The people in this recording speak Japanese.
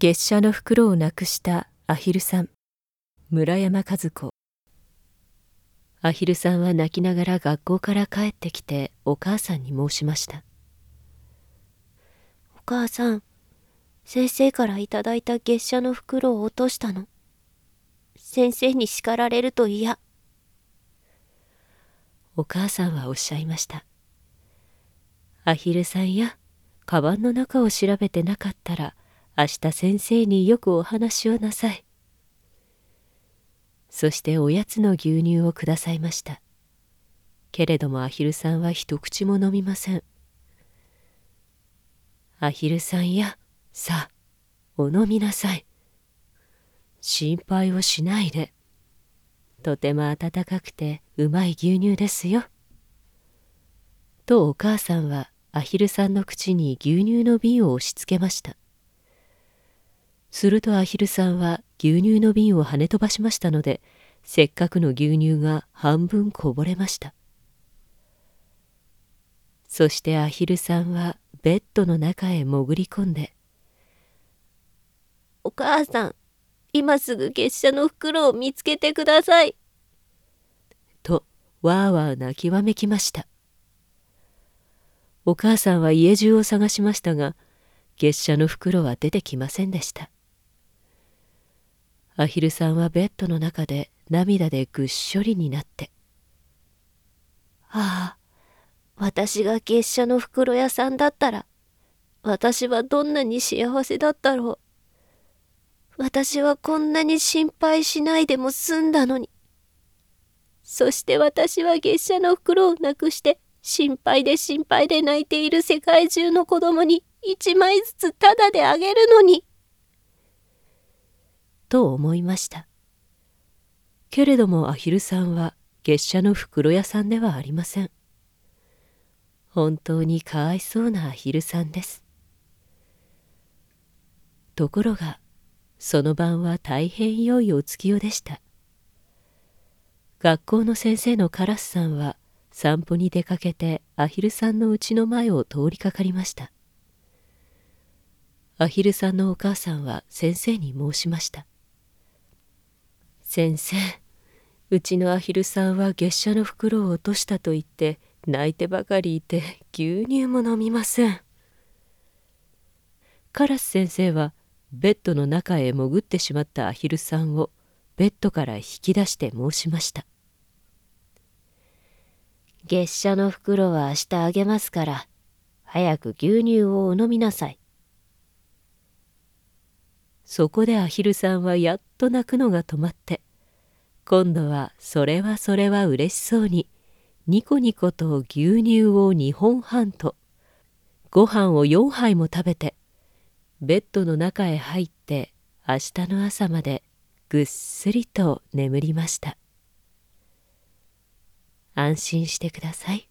月謝の袋をなくしたアヒルさん。村山和子。アヒルさんは泣きながら学校から帰ってきてお母さんに申しました。お母さん先生からいただいた月謝の袋を落としたの。先生に叱られると嫌。お母さんはおっしゃいました。アヒルさんやカバンの中を調べてなかったら明日先生によくお話をなさい。そしておやつの牛乳をくださいました。けれどもアヒルさんは一口も飲みません。アヒルさんや、さあ、お飲みなさい。心配をしないで。とても温かくてうまい牛乳ですよ。とお母さんはアヒルさんの口に牛乳の瓶を押し付けました。するとアヒルさんは牛乳の瓶を跳ね飛ばしましたので、せっかくの牛乳が半分こぼれました。そしてアヒルさんはベッドの中へ潜り込んで、お母さん、今すぐ月謝の袋を見つけてください。と、わーわー泣きわめきました。お母さんは家中を探しましたが、月謝の袋は出てきませんでした。アヒルさんはベッドの中で涙でぐっしょりになって。ああ、私が月謝の袋屋さんだったら、私はどんなに幸せだったろう。私はこんなに心配しないでも済んだのに。そして私は月謝の袋をなくして心配で心配で泣いている世界中の子供に一枚ずつタダであげるのに。と思いました。けれどもアヒルさんは月謝の袋屋さんではありません。本当にかわいそうなアヒルさんです。ところが、その晩は大変良いお月夜でした。学校の先生のカラスさんは散歩に出かけてアヒルさんの家の前を通りかかりました。アヒルさんのお母さんは先生に申しました。先生。うちのアヒルさんは月謝の袋を落としたと言って泣いてばかりいて牛乳も飲みません。カラス先生はベッドの中へ潜ってしまったアヒルさんをベッドから引き出して申しました。月謝の袋は明日あげますから早く牛乳をお飲みなさい。そこでアヒルさんはやっと泣くのが止まって今度はそれはそれは嬉しそうにニコニコと牛乳を2本半とご飯を4杯も食べてベッドの中へ入って明日の朝までぐっすりと眠りました。安心してください。